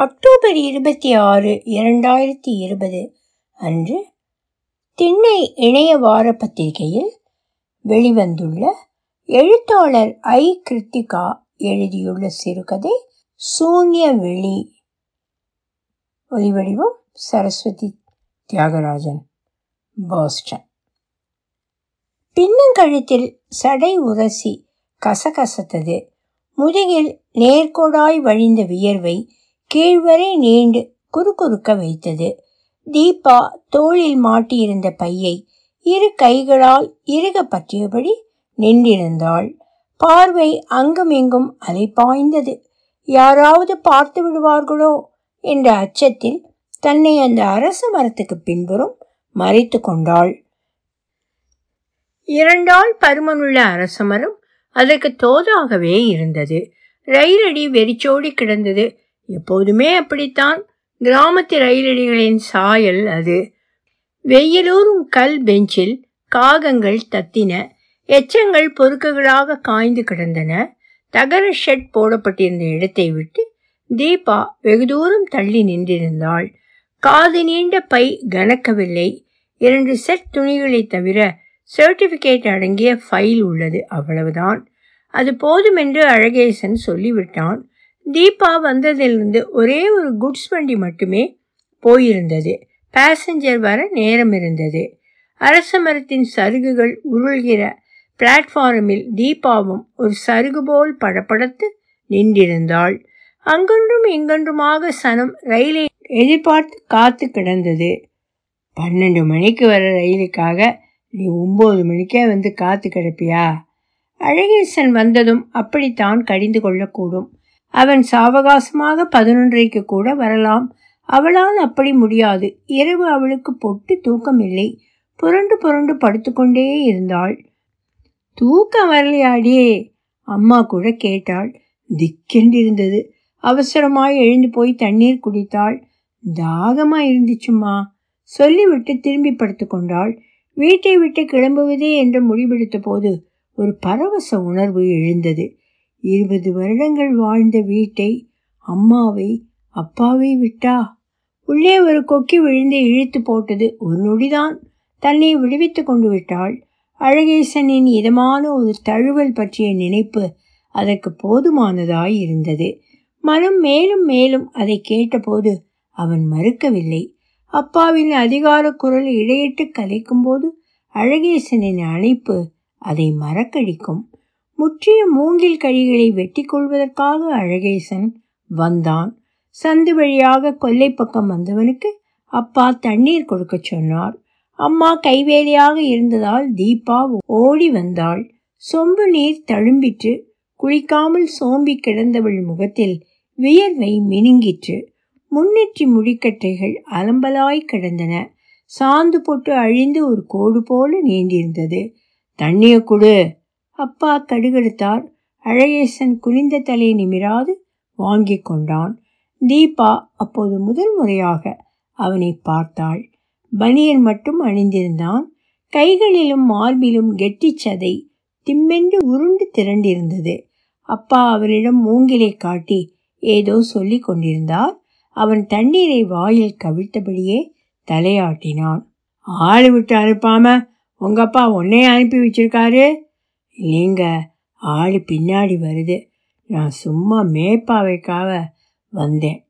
October இருபத்தி ஆறு இரண்டாயிரத்தி இருபது அன்று திண்ணை இணைய வார பத்திரிகையில் வெளிவந்துள்ள எழுத்தாளர் ஐ. கிருத்திகா எழுதியுள்ள சிறுகதை சூன்ய வெளி ஒலிவடிவம் சரஸ்வதி தியாகராஜன் பாஸ்டன். பின்னங்கழுத்தில் சடை உரசி கசகசத்தது முதுகில் நேர்கோடாய் வழிந்த வியர்வை கீழ்வரை நீண்டு குறுகுறுக்க வைத்தது. தீபா தோளில் மாட்டியிருந்த பையை இரு கைகளால் இறுக பற்றியபடி நின்றிருந்தாள். பார்வை அங்குமிங்கும் அலைப்பாய்ந்தது யாராவது பார்த்து விடுவார்களோ என்ற அச்சத்தில் தன்னை அந்த அரச மரத்துக்கு பின்புறம் மறைத்து கொண்டாள். இரண்டாள் பருமனுள்ள அரச மரம் அதற்கு தோதாகவே இருந்தது. ரயிலடி வெறிச்சோடி கிடந்தது. எப்போதுமே அப்படித்தான். கிராமத்து ரயிலடிகளின் சாயல் அது. வெயிலூரும் கல் பெஞ்சில் காகங்கள் தத்தின. எச்சங்கள் பொறுக்குகளாக காய்ந்து கிடந்தன. தகர ஷெட் போடப்பட்டிருந்த இடத்தை விட்டு தீபா வெகு தூரம் தள்ளி நின்றிருந்தாள். காது நீண்ட பை கனக்கவில்லை. இரண்டு செட் துணிகளை தவிர சர்டிபிகேட் அடங்கிய ஃபைல் உள்ளது. அவ்வளவுதான். அது போதுமென்று அழகேசன் சொல்லிவிட்டான். தீபா வந்ததிலிருந்து ஒரே ஒரு குட்ஸ் வண்டி மட்டுமே போயிருந்தது. பேசஞ்சர் வர நேரம் இருந்தது. அரச மரத்தின் சருகுகள் உருள்கிற பிளாட்ஃபாரமில் தீபாவும் ஒரு சருகு போல் படப்படத்து நின்றிருந்தாள். அங்கொன்றும் இங்கொன்றுமாக சனம் ரயிலை எதிர்பார்த்து காத்து கிடந்தது. பன்னெண்டு மணிக்கு வர ரயிலுக்காக நீ ஒம்பது மணிக்கே வந்து காத்து கிடப்பியா? அழகேசன் வந்ததும் அப்படித்தான் கடிந்து கொள்ளக்கூடும். அவன் சாவகாசமாக பதினொன்றைக்கு கூட வரலாம். அவளால் அப்படி முடியாது. இரவு அவளுக்கு பொட்டு தூக்கம் இல்லை புரண்டு புரண்டு படுத்துக்கொண்டே இருந்தாள். தூக்கம் வரலையாடியே அம்மா கூட கேட்டாள். திக்கென்றிருந்தது. அவசரமாய் எழுந்து போய் தண்ணீர் குடித்தாள். தாகமா இருந்துச்சுமா சொல்லிவிட்டு திரும்பி படுத்து கொண்டாள் வீட்டை விட்டு கிளம்புவதே என்று முடிவெடுத்த போது ஒரு பரவச உணர்வு எழுந்தது. இருபது வருடங்கள் வாழ்ந்த வீட்டை அம்மாவை அப்பாவை விட்டா? உள்ளே ஒரு கொக்கி விழுந்து இழுத்து போட்டது ஒரு நொடிதான். தன்னை விடுவித்து கொண்டு விட்டாள். அழகேசனின் இதமான ஒரு தழுவல் பற்றிய நினைப்பு அதற்கு போதுமானதாய் இருந்தது. மனம் மேலும் மேலும் அதை கேட்டபோது அவன் மறுக்கவில்லை. அப்பாவின் அதிகார குரல் இடையிட்டு கலைக்கும் போது அழகேசனின் அழைப்பு அதை மறக்கடிக்கும். முற்றிய மூங்கில் கழிகளை வெட்டி கொள்வதற்காக அழகேசன் வந்தான். சந்து வழியாக கொல்லை பக்கம் வந்தவனுக்கு அப்பா தண்ணீர் கொடுக்க சொன்னார். அம்மா கைவேலியாக இருந்ததால் தீபா ஓடி வந்தாள். சொம்பு நீர் தழும்பிற்று குளிக்காமல் சோம்பி கிடந்தவள் முகத்தில் வியர்வை மினுங்கிற்று. முன்னெற்றி முடிக்கட்டைகள் அலம்பலாய் கிடந்தன. சாந்து போட்டு அழிந்து ஒரு கோடு போல நீண்டிருந்தது தண்ணிய கொடு. அப்பா கடுகெடுத்தார். அழகேசன் குனிந்த தலையை நிமிராது வாங்கி கொண்டான். தீபா அப்போது முதல் முறையாக அவனை பார்த்தாள். பனியன் மட்டும் அணிந்திருந்தான். கைகளிலும் மார்பிலும் கெட்டிச் சதை திம்மென்று உருண்டு திரண்டிருந்தது. அப்பா அவரிடம் மூங்கிலை காட்டி ஏதோ சொல்லி கொண்டிருந்தார். அவன் தண்ணீரை வாயில் கவிழ்த்தபடியே தலையாட்டினான். ஆள் விட்டு அனுப்பாம உங்கப்பா உன்னை அனுப்பி வச்சிருக்காரு. இல்லைங்க ஆளு பின்னாடி வருது. நான் சும்மா மேப்பாவைக்காக வந்தேன்.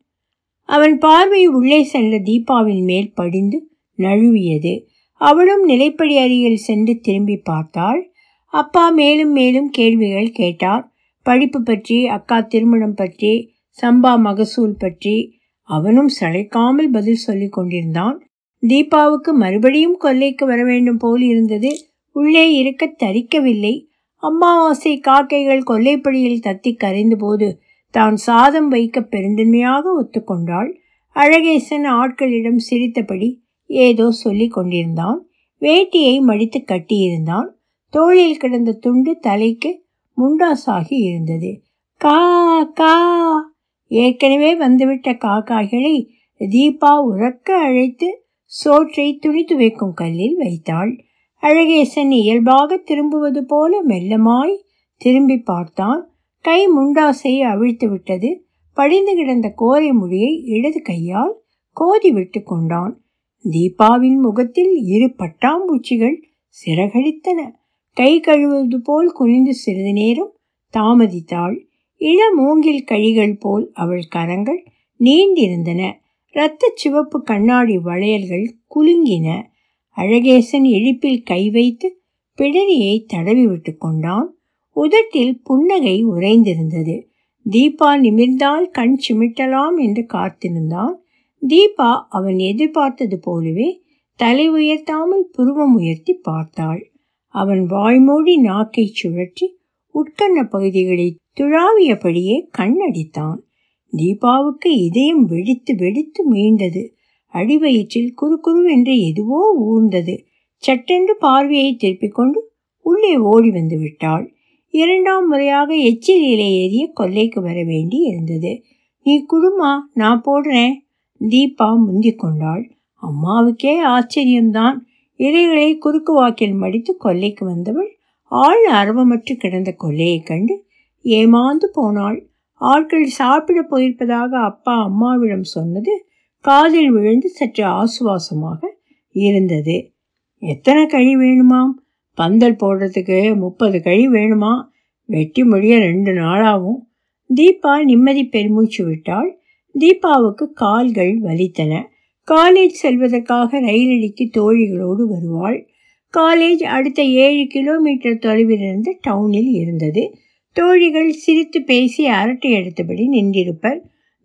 அவன் பார்வை உள்ளே செல்ல தீபாவின் மேல் படிந்து நழுவியது. அவளும் நிலைப்படி அருகில் சென்று திரும்பி பார்த்தாள். அப்பா மேலும் மேலும் கேள்விகள் கேட்டார். படிப்பு பற்றி அக்கா திருமணம் பற்றி சம்பா மகசூல் பற்றி அவனும் சளைக்காமல் பதில் சொல்லிக் கொண்டிருந்தான். தீபாவுக்கு மறுபடியும் கொல்லைக்கு வர வேண்டும் போல் இருந்தது. உள்ளே இருக்க தரிக்கவில்லை. அம்மாவாசை காக்கைகள் கொல்லைப்படியில் தத்தி கரைந்த போது தான் சாதம் வைக்க பெருந்தன்மையாக ஒத்துக்கொண்டாள். அழகேசன் ஆட்களிடம் சிரித்தபடி ஏதோ சொல்லிக் கொண்டிருந்தான். வேட்டியை மடித்து கட்டியிருந்தான். தோளில் கிடந்த துண்டு தலைக்கு முண்டாசாகி இருந்தது. கா கா. ஏற்கனவே வந்துவிட்ட காக்காய்களை தீபா உறக்க அழைத்து சோற்றை துணி துவைக்கும் கல்லில் வைத்தாள். அழகேசன் இயல்பாக திரும்புவது போல மெல்லமாய் திரும்பி பார்த்தான். கை முண்டாசை அவிழ்த்து விட்டது. படிந்து கிடந்த கோரை முடியை இடது கையால் கோதி விட்டு கொண்டான். தீபாவின் முகத்தில் இரு பட்டாம்பூச்சிகள் சிறகடித்தன. கை கழுவுவது போல் குனிந்து சிறிது நேரம் தாமதித்தாள். இள மூங்கில் கழிகள் போல் அவள் கரங்கள் நீண்டிருந்தன. இரத்த சிவப்பு கண்ணாடி வளையல்கள் குலுங்கின. அழகேசன் இழிப்பில் கை வைத்து பிடரியை தடவி விட்டு கொண்டான். உதட்டில் புன்னகை உறைந்திருந்தது. தீபா நிமிர்ந்தால் கண் சிமிட்டலாம் என்று காத்திருந்தான். தீபா அவன் எதிர்பார்த்தது போலவே தலை உயர்த்தாமல் புருவம் உயர்த்தி பார்த்தாள். அவன் வாய்மூடி நாக்கை சுழற்றி உட்கண்ண பகுதிகளை துழாவியபடியே கண்ணடித்தான். தீபாவுக்கு இதயம் வெடித்து வெடித்து மீண்டது. அடிவயிற்றில் குறுகுருவென்று எதுவோ ஊர்ந்தது. சட்டென்று பார்வையை திருப்பிக் கொண்டு உள்ளே ஓடி வந்து விட்டாள் இரண்டாம் முறையாக எச்சில் இலை ஏறிய கொல்லைக்கு வர வேண்டி இருந்தது. நீ குடுமா நான் போடுறேன் தீபா முந்திக் கொண்டாள். அம்மாவுக்கே ஆச்சரியம்தான். இலைகளை குறுக்கு வாக்கில் மடித்து கொல்லைக்கு வந்தவள் ஆள் அரவமற்று கிடந்த கொல்லையைக் கண்டு ஏமாந்து போனாள். ஆட்கள் சாப்பிட போயிருப்பதாக அப்பா அம்மாவிடம் சொன்னது காதில் விழுந்து சற்று ஆசுவாசமாக இருந்தது. எத்தனை கழி வேணுமாம்? பந்தல் போடுறதுக்கு முப்பது கழி வேணுமா? வெட்டி முடிய ரெண்டு நாளாகும் தீபா நிம்மதி பெருமூச்சு விட்டாள். தீபாவுக்கு கால்கள் வலித்தன. காலேஜ் செல்வதற்காக ரயிலடிக்கு தோழிகளோடு வருவாள். காலேஜ் அடுத்த ஏழு கிலோமீட்டர் தொலைவிலிருந்து டவுனில் இருந்தது. தோழிகள் சிரித்து பேசி அரட்டை எடுத்தபடி நின்றிருப்பர்.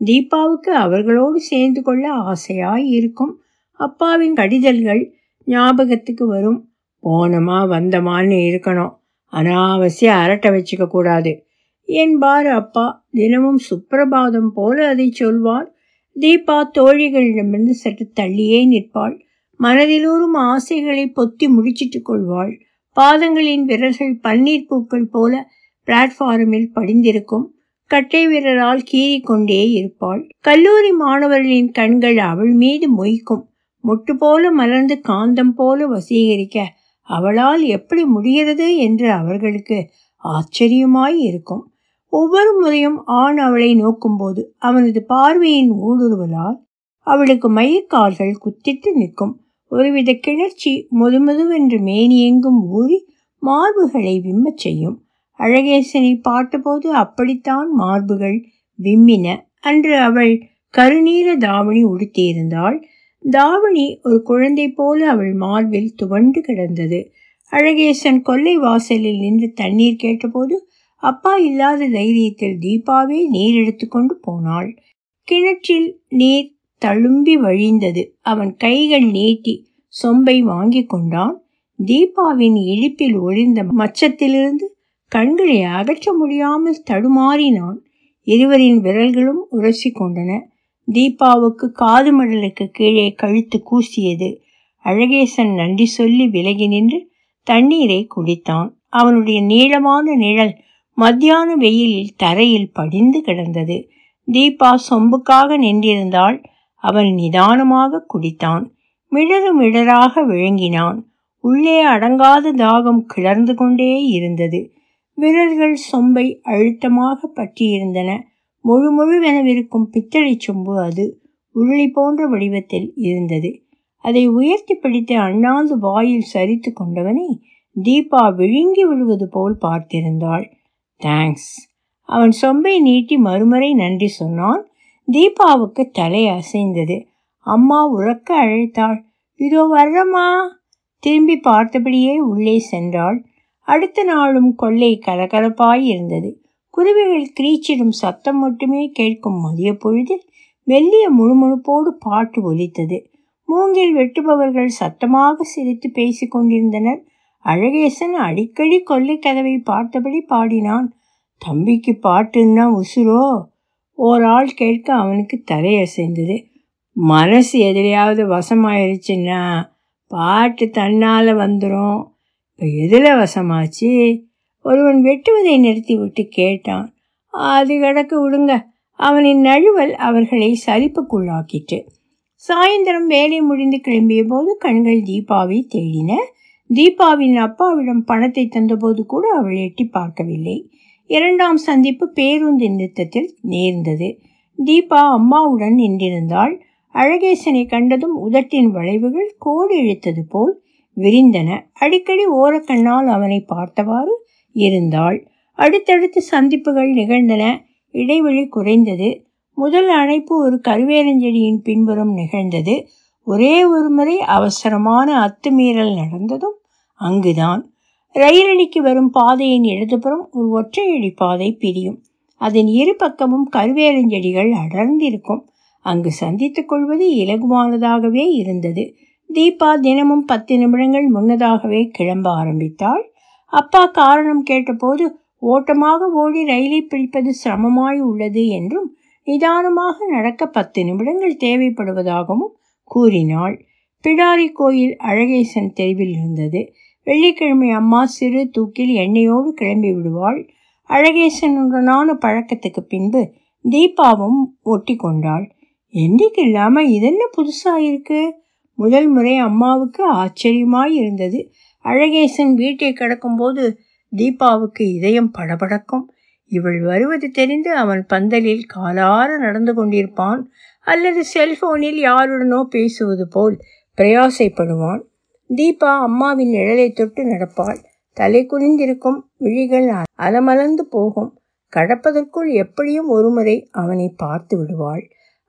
தீபாவுக்கு அவர்களோடு சேர்ந்து கொள்ள ஆசையாய் இருக்கும் அப்பாவின் கடிதல்கள் ஞாபகத்துக்கு வரும். போனமா வந்தமான்னு இருக்கணும். அனாவசிய அரட்டை வச்சுக்க கூடாது. என்பார் அப்பா. தினமும் சுப்பிரபாதம் போல அதை சொல்வார். தீபா தோழிகளிடமிருந்து சற்று தள்ளியே நிற்பாள். மனதிலூறும் ஆசைகளை பொத்தி முடிச்சிட்டு கொள்வாள். பாதங்களின் விரல்கள் பன்னீர் பூக்கள் போல பிளாட்ஃபாரமில் படிந்திருக்கும். கட்டை விரலால் கீறிக்கொண்டே இருப்பாள். கல்லூரி மாணவர்களின் கண்கள் அவள் மீது மொய்க்கும். முட்டு போல மலர்ந்து காந்தம் போல வசீகரிக்க அவளால் எப்படி முடிகிறது என்று அவர்களுக்கு ஆச்சரியமாய் இருக்கும். ஒவ்வொரு முறையும் ஆண் அவளை நோக்கும்போது அவனது பார்வையின் ஊடுருவலால் அவளுக்கு மையக்கால்கள் குத்திட்டு நிற்கும். ஒருவித கிளர்ச்சி முதுமுதுவென்று மேனியெங்கும் ஊறி மார்புகளை விம்மச் செய்யும். அழகேசனை பார்த்தபோது அப்படித்தான் மார்புகள் விம்மின. அன்று அவள் கருநீல தாவணி உடுத்தியிருந்தாள். தாவணி ஒரு குழந்தை போல அவள் மார்பில் துவண்டு கிடந்தது. அழகேசன் கொல்லை வாசலில் நின்று தண்ணீர் கேட்டபோது அப்பா இல்லாத தைரியத்தில் தீபாவே நீர் எடுத்துக்கொண்டு போனாள். கிணற்றில் நீர் தழும்பி வழிந்தது. அவன் கைகள் நீட்டி சொம்பை வாங்கி கொண்டான். தீபாவின் இழிப்பில் ஒளிந்த மச்சத்திலிருந்து கண்களை அகற்ற முடியாமல் தடுமாறினான். இருவரின் விரல்களும் உரசி கொண்டன. தீபாவுக்கு காது மடலுக்கு கீழே கழுத்து கூசியது. அழகேசன் நன்றி சொல்லி விலகி நின்று தண்ணீரை குடித்தான். அவனுடைய நீளமான நிழல் மத்தியான வெயிலில் தரையில் படிந்து கிடந்தது. தீபா சொம்புக்காக நின்றிருந்தாள் அவன் நிதானமாக குடித்தான். மிடறு மிடராக விழுங்கினான். உள்ளே அடங்காத தாகம் கிளர்ந்து கொண்டே இருந்தது. விரல்கள் சொம்பை அழுத்தமாக பற்றியிருந்தன. முழு முழுவெனவிருக்கும் பித்தளை சொம்பு அது உருளி போன்ற வடிவத்தில் இருந்தது. அதை உயர்த்தி பிடித்து அண்ணாந்து வாயில் சரித்து கொண்டவனை தீபா விழுங்கி விழுவது போல் பார்த்திருந்தாள். தேங்க்ஸ். அவன் சொம்பை நீட்டி மறுமுறை நன்றி சொன்னான். தீபாவுக்கு தலை அசைந்தது. அம்மா உறக்க அழைத்தாள். இதோ வர்றம்மா. திரும்பி பார்த்தபடியே உள்ளே சென்றாள். அடுத்த நாளும் கொள்ளை கலகலப்பாய் இருந்தது. குருவிகள் கிரீச்சிடும் சத்தம் மட்டுமே கேட்கும் மதிய பொழுதில் மெல்லிய முழுமுழுப்போடு பாட்டு ஒலித்தது. மூங்கில் வெட்டுபவர்கள் சத்தமாக சிரித்து பேசிக் கொண்டிருந்தனர். அழகேசன் அடிக்கடி கொல்லை கதவை பார்த்தபடி பாடினான். தம்பிக்கு பாட்டுன்னா உசுரோ? ஓர் ஆள் கேட்க அவனுக்கு தலையசைந்தது. மனசு எதிரையாவது வசமாயிருச்சுன்னா பாட்டு தன்னால் வந்துடும் இப்போ எதில் வசமாச்சு ஒருவன் வெட்டுவதை நிறுத்திவிட்டு கேட்டான். அது கிடக்கு விடுங்க. அவனின் நழுவல் அவர்களை சலிப்புக்குள்ளாக்கிட்டு சாயந்தரம் வேலை முடிந்து கிளம்பிய போது கண்கள் தீபாவை தேடின. தீபாவின் அப்பாவிடம் பணத்தை தந்தபோது கூட அவள் எட்டி பார்க்கவில்லை. இரண்டாம் சந்திப்பு பேருந்து நிறுத்தத்தில் நேர்ந்தது. தீபா அம்மாவுடன் நின்றிருந்தாள். அழகேசனை கண்டதும் உதட்டின் வளைவுகள் கோடு இழுத்தது போல் விரிந்தன. அடிக்கடி ஓரக்கண்ணால் அவனை பார்த்தவாறு இருந்தாள். அடுத்தடுத்து சந்திப்புகள் நிகழ்ந்தன. இடைவெளி குறைந்தது. முதல் அழைப்பு ஒரு கருவேலஞ்செடியின் பின்புறம் நிகழ்ந்தது. ஒரே ஒரு முறை அவசரமான அத்துமீறல் நடந்ததும் அங்குதான். ரயிலடிக்கு வரும் பாதையின் இடதுபுறம் ஒரு ஒற்றையடி பாதை பிரியும். அதன் இரு பக்கமும் கருவேலஞ்செடிகள் அடர்ந்திருக்கும். அங்கு சந்தித்துக் கொள்வது இலகுவானதாகவே இருந்தது. தீபா தினமும் பத்து நிமிடங்கள் முன்னதாகவே கிளம்ப ஆரம்பித்தாள். அப்பா காரணம் கேட்டபோது ஓட்டமாக ஓடி ரயிலை பிடிப்பது சிரமமாய் உள்ளது என்றும் நிதானமாக நடக்க பத்து நிமிடங்கள் தேவைப்படுவதாகவும் கூறினாள். பிடாரி கோயில் அழகேசன் தெருவில் இருந்தது. வெள்ளிக்கிழமை அம்மா சிறு தூக்கில் எண்ணெயோடு கிளம்பி விடுவாள். அழகேசனுடனான பழக்கத்துக்கு பின்பு தீபாவும் ஒட்டி கொண்டாள் என்றைக்கு இல்லாமல் இதென்ன புதுசாக இருக்குது முதல் முறை அம்மாவுக்கு ஆச்சரியமாய் இருந்தது. அழகேசன் வீட்டை கடக்கும்போது தீபாவுக்கு இதயம் படபடக்கும். இவள் வருவது தெரிந்து அவன் பந்தலில் காலார நடந்து கொண்டிருப்பான். அல்லது செல்போனில் யாருடனோ பேசுவது போல் பிரயாசைப்படுவான். தீபா அம்மாவின் நிழலை தொட்டு நடப்பாள். தலை குனிந்திருக்கும் விழிகள் அலமலர்ந்து போகும். கடப்பதற்குள் எப்படியும் ஒருமுறை அவனை பார்த்து விடுவாள்.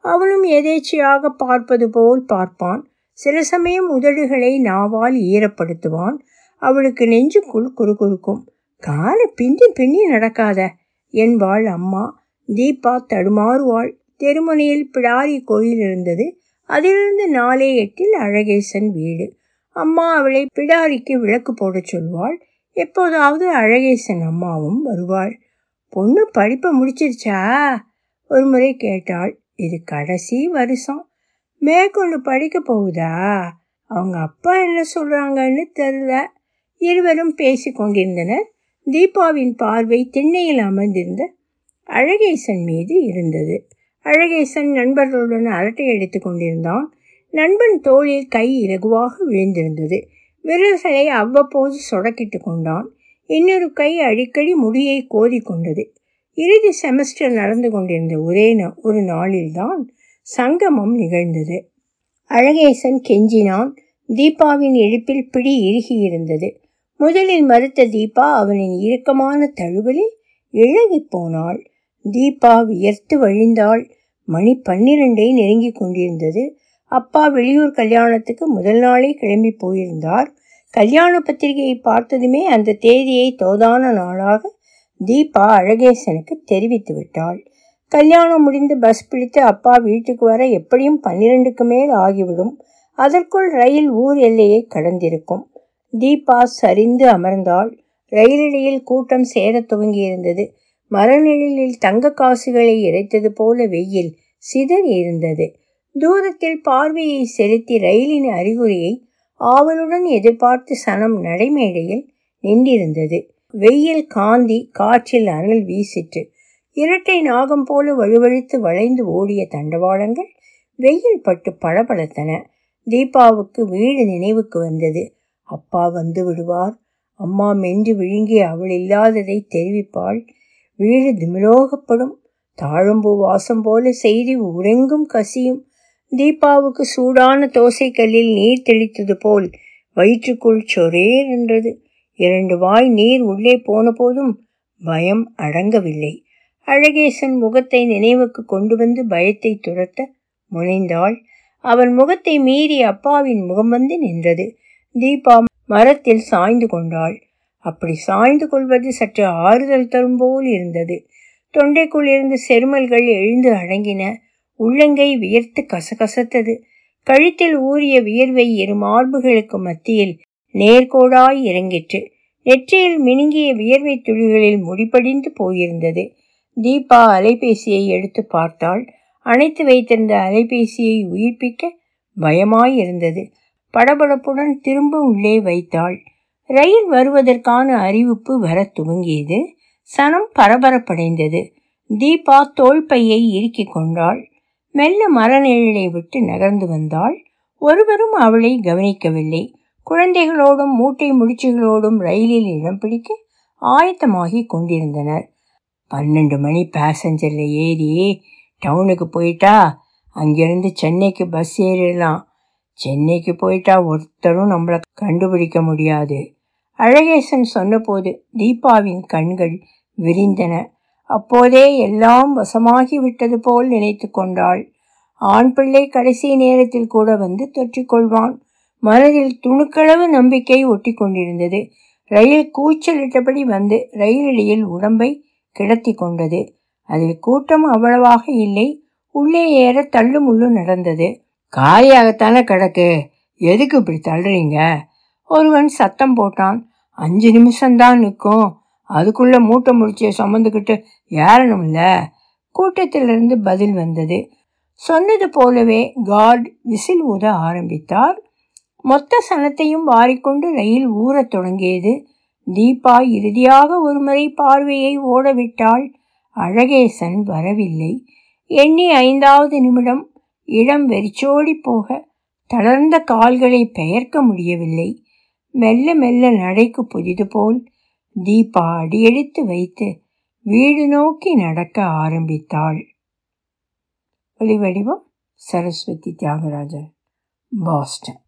அவனும் எதேச்சையாக பார்ப்பது போல் பார்ப்பான். சில சமயம் உதடுகளை நாவால் ஈரப்படுத்துவான். அவளுக்கு நெஞ்சுக்குள் குறுகுறுக்கும் காலை பிந்தி பின்னி நடக்காத என்பாள் அம்மா. தீபா தடுமாறுவாள். தெருமுனையில் பிடாரி கோயில் இருந்தது. அதிலிருந்து நாலே எட்டில் அழகேசன் வீடு. அம்மா அவளை பிடாரிக்கு விளக்கு போடச் சொல்வாள். எப்போதாவது அழகேசன் அம்மாவும் வருவாள். பொண்ணு படிப்பை முடிச்சிருச்சா? ஒரு முறை கேட்டாள். இது கடைசி வருஷம். மேற்கொண்டு படிக்க போகுதா? அவங்க அப்பா என்ன சொல்றாங்கன்னு தெரில இருவரும் பேசி கொண்டிருந்தனர். தீபாவின் பார்வை திண்ணையில் அமர்ந்திருந்த அழகேசன் மீது இருந்தது. அழகேசன் நண்பர்களுடன் அரட்டை அடித்து கொண்டிருந்தான். நண்பன் தோளில் கை இலகுவாக விழுந்திருந்தது. விரல்களை அவ்வப்போது சொடக்கிட்டு கொண்டான். இன்னொரு கை அடிக்கடி முடியை கோதி கொண்டது. இறுதி செமஸ்டர் நடந்து கொண்டிருந்த ஒரே ஒரு நாளில்தான் சங்கமம் நிகழ்ந்தது. அழகேசன் கெஞ்சினான். தீபாவின் இழுப்பில் பிடி இறுகியிருந்தது. முதலில் மறுத்த தீபா அவனின் இறுக்கமான தழுவலில் இழகி போனாள். தீபா வியர்த்து வழிந்தாள். மணி பன்னிரண்டை நெருங்கி கொண்டிருந்தது. அப்பா வெளியூர் கல்யாணத்துக்கு முதல் நாளே கிளம்பி போயிருந்தார். கல்யாண பத்திரிகையை பார்த்ததுமே அந்த தேதியை தோதான நாளாக தீபா அழகேசனுக்கு தெரிவித்து விட்டாள். கல்யாணம் முடிந்து பஸ் பிடித்து அப்பா வீட்டுக்கு வர எப்படியும் பன்னிரண்டுக்கு மேல் ஆகிவிடும். அதற்குள் ரயில் ஊர் எல்லையை கடந்திருக்கும். தீபா சரிந்து அமர்ந்தாள். ரயிலடியில் கூட்டம் சேரத் துவங்கியிருந்தது. மரநிழலில் தங்க காசுகளை இறைத்தது போல வெயில் சிதறி இருந்தது. தூரத்தில் பார்வையை செலுத்தி ரயிலின் அறிகுறியை ஆவலுடன் எதிர்பார்த்து சனம் நடைமேடையில் நின்றிருந்தது. வெயில் காந்தி காற்றில் அனல் வீசிற்று. இரட்டை நாகம் போல வழுவழுத்து வளைந்து ஓடிய தண்டவாளங்கள் வெயில் பட்டு பளபளத்தன. தீபாவுக்கு வீடு நினைவுக்கு வந்தது. அப்பா வந்து விடுவார். அம்மா மென்று விழுங்கி அவள் இல்லாததை தெரிவிப்பாள். வீடு திமிலோகப்படும். தாழம்பூ வாசம் போல செய்தி உறங்கும் கசியும். தீபாவுக்கு சூடான தோசைக்கல்லில் நீர் தெளித்தது போல் வயிற்றுக்குள் சொரேர் என்றது இரண்டு வாய் நீர் உள்ளே போன போதும் பயம் அடங்கவில்லை. அழகேசன் முகத்தை நினைவுக்கு கொண்டு வந்து பயத்தை துரத்த முனைந்தாள். அவன் முகத்தை மீறி அப்பாவின் முகம் வந்து நின்றது. தீபா மரத்தில் சாய்ந்து கொண்டாள். அப்படி சாய்ந்து கொள்வது சற்று ஆறுதல் தரும் போல் இருந்தது. தொண்டைக்குள் இருந்து செருமல்கள் எழுந்து அடங்கின. உள்ளங்கை வியர்த்து கசகசத்தது. கழுத்தில் ஊறிய வியர்வை இரு மார்புகளுக்கு மத்தியில் நேர்கோடாய் இறங்கிற்று. நெற்றியில் மினுங்கிய வியர்வை துளிகளில் முடிபடிந்து போயிருந்தது. தீபா அலைபேசியை எடுத்து பார்த்தாள். அணைத்து வைத்திருந்த அலைபேசியை உயிர்ப்பிக்க பயமாயிருந்தது. படபடப்புடன் திரும்ப உள்ளே வைத்தாள். ரயில் வருவதற்கான அறிவிப்பு வர துவங்கியது. சனம் பரபரப்படைந்தது. தீபா தோள்பையை இறுக்கிக் கொண்டாள். மெல்ல மரநிழலை விட்டு நகர்ந்து வந்தாள். ஒருவரும் அவளை கவனிக்கவில்லை. குழந்தைகளோடும் மூட்டை முடிச்சுகளோடும் ரயிலில் இடம் பிடிக்க ஆயத்தமாகி கொண்டிருந்தனர். பன்னெண்டு மணி பேசஞ்சரில் ஏறி டவுனுக்கு போயிட்டா அங்கேருந்து சென்னைக்கு பஸ் ஏறிடலாம். சென்னைக்கு போயிட்டா ஒருத்தரும் நம்மளை கண்டுபிடிக்க முடியாது. அழகேசன் சொன்னபோது தீபாவின் கண்கள் விரிந்தன. அப்போதே எல்லாம் வசமாகி விட்டது போல் நினைத்து கொண்டாள். ஆண் பிள்ளை கடைசி நேரத்தில் கூட வந்து தொற்றிக்கொள்வான் மனதில் துணுக்களவு நம்பிக்கை ஒட்டி கொண்டிருந்தது. ரயில் கூச்சலிட்டபடி வந்து ரயிலடியில் உடம்பை கிடத்தி கொண்டது. அதில் கூட்டம் அவ்வளவாக இல்லை. உள்ளே ஏற தள்ளு முள்ளு நடந்தது. காலியாகத்தானே கிடக்கு? எதுக்கு இப்படி தள்ளுறீங்க? ஒருவன் சத்தம் போட்டான். அஞ்சு நிமிஷம்தான் நிற்கும். அதுக்குள்ள மூட்டை முடிச்சியை சுமந்துக்கிட்டு ஏறணும்ல? கூட்டத்திலிருந்து பதில் வந்தது. சொன்னது போலவே கார்டு விசில் ஊத ஆரம்பித்தார். மொத்த சனத்தையும் வாரிக்கொண்டு ரயில் ஊறத் தொடங்கியது. தீபா இறுதியாக ஒருமுறை பார்வையை ஓடவிட்டாள். அழகேசன் வரவில்லை. எண்ணி ஐந்தாவது நிமிடம் இடம் வெறிச்சோடி போக தளர்ந்த கால்களை பெயர்க்க முடியவில்லை. மெல்ல மெல்ல நடைக்கு புதிது போல் தீபா அடியெடுத்து வைத்து வீடு நோக்கி நடக்க ஆரம்பித்தாள். ஒளிவடிவம் சரஸ்வதி தியாகராஜன் பாஸ்டன்.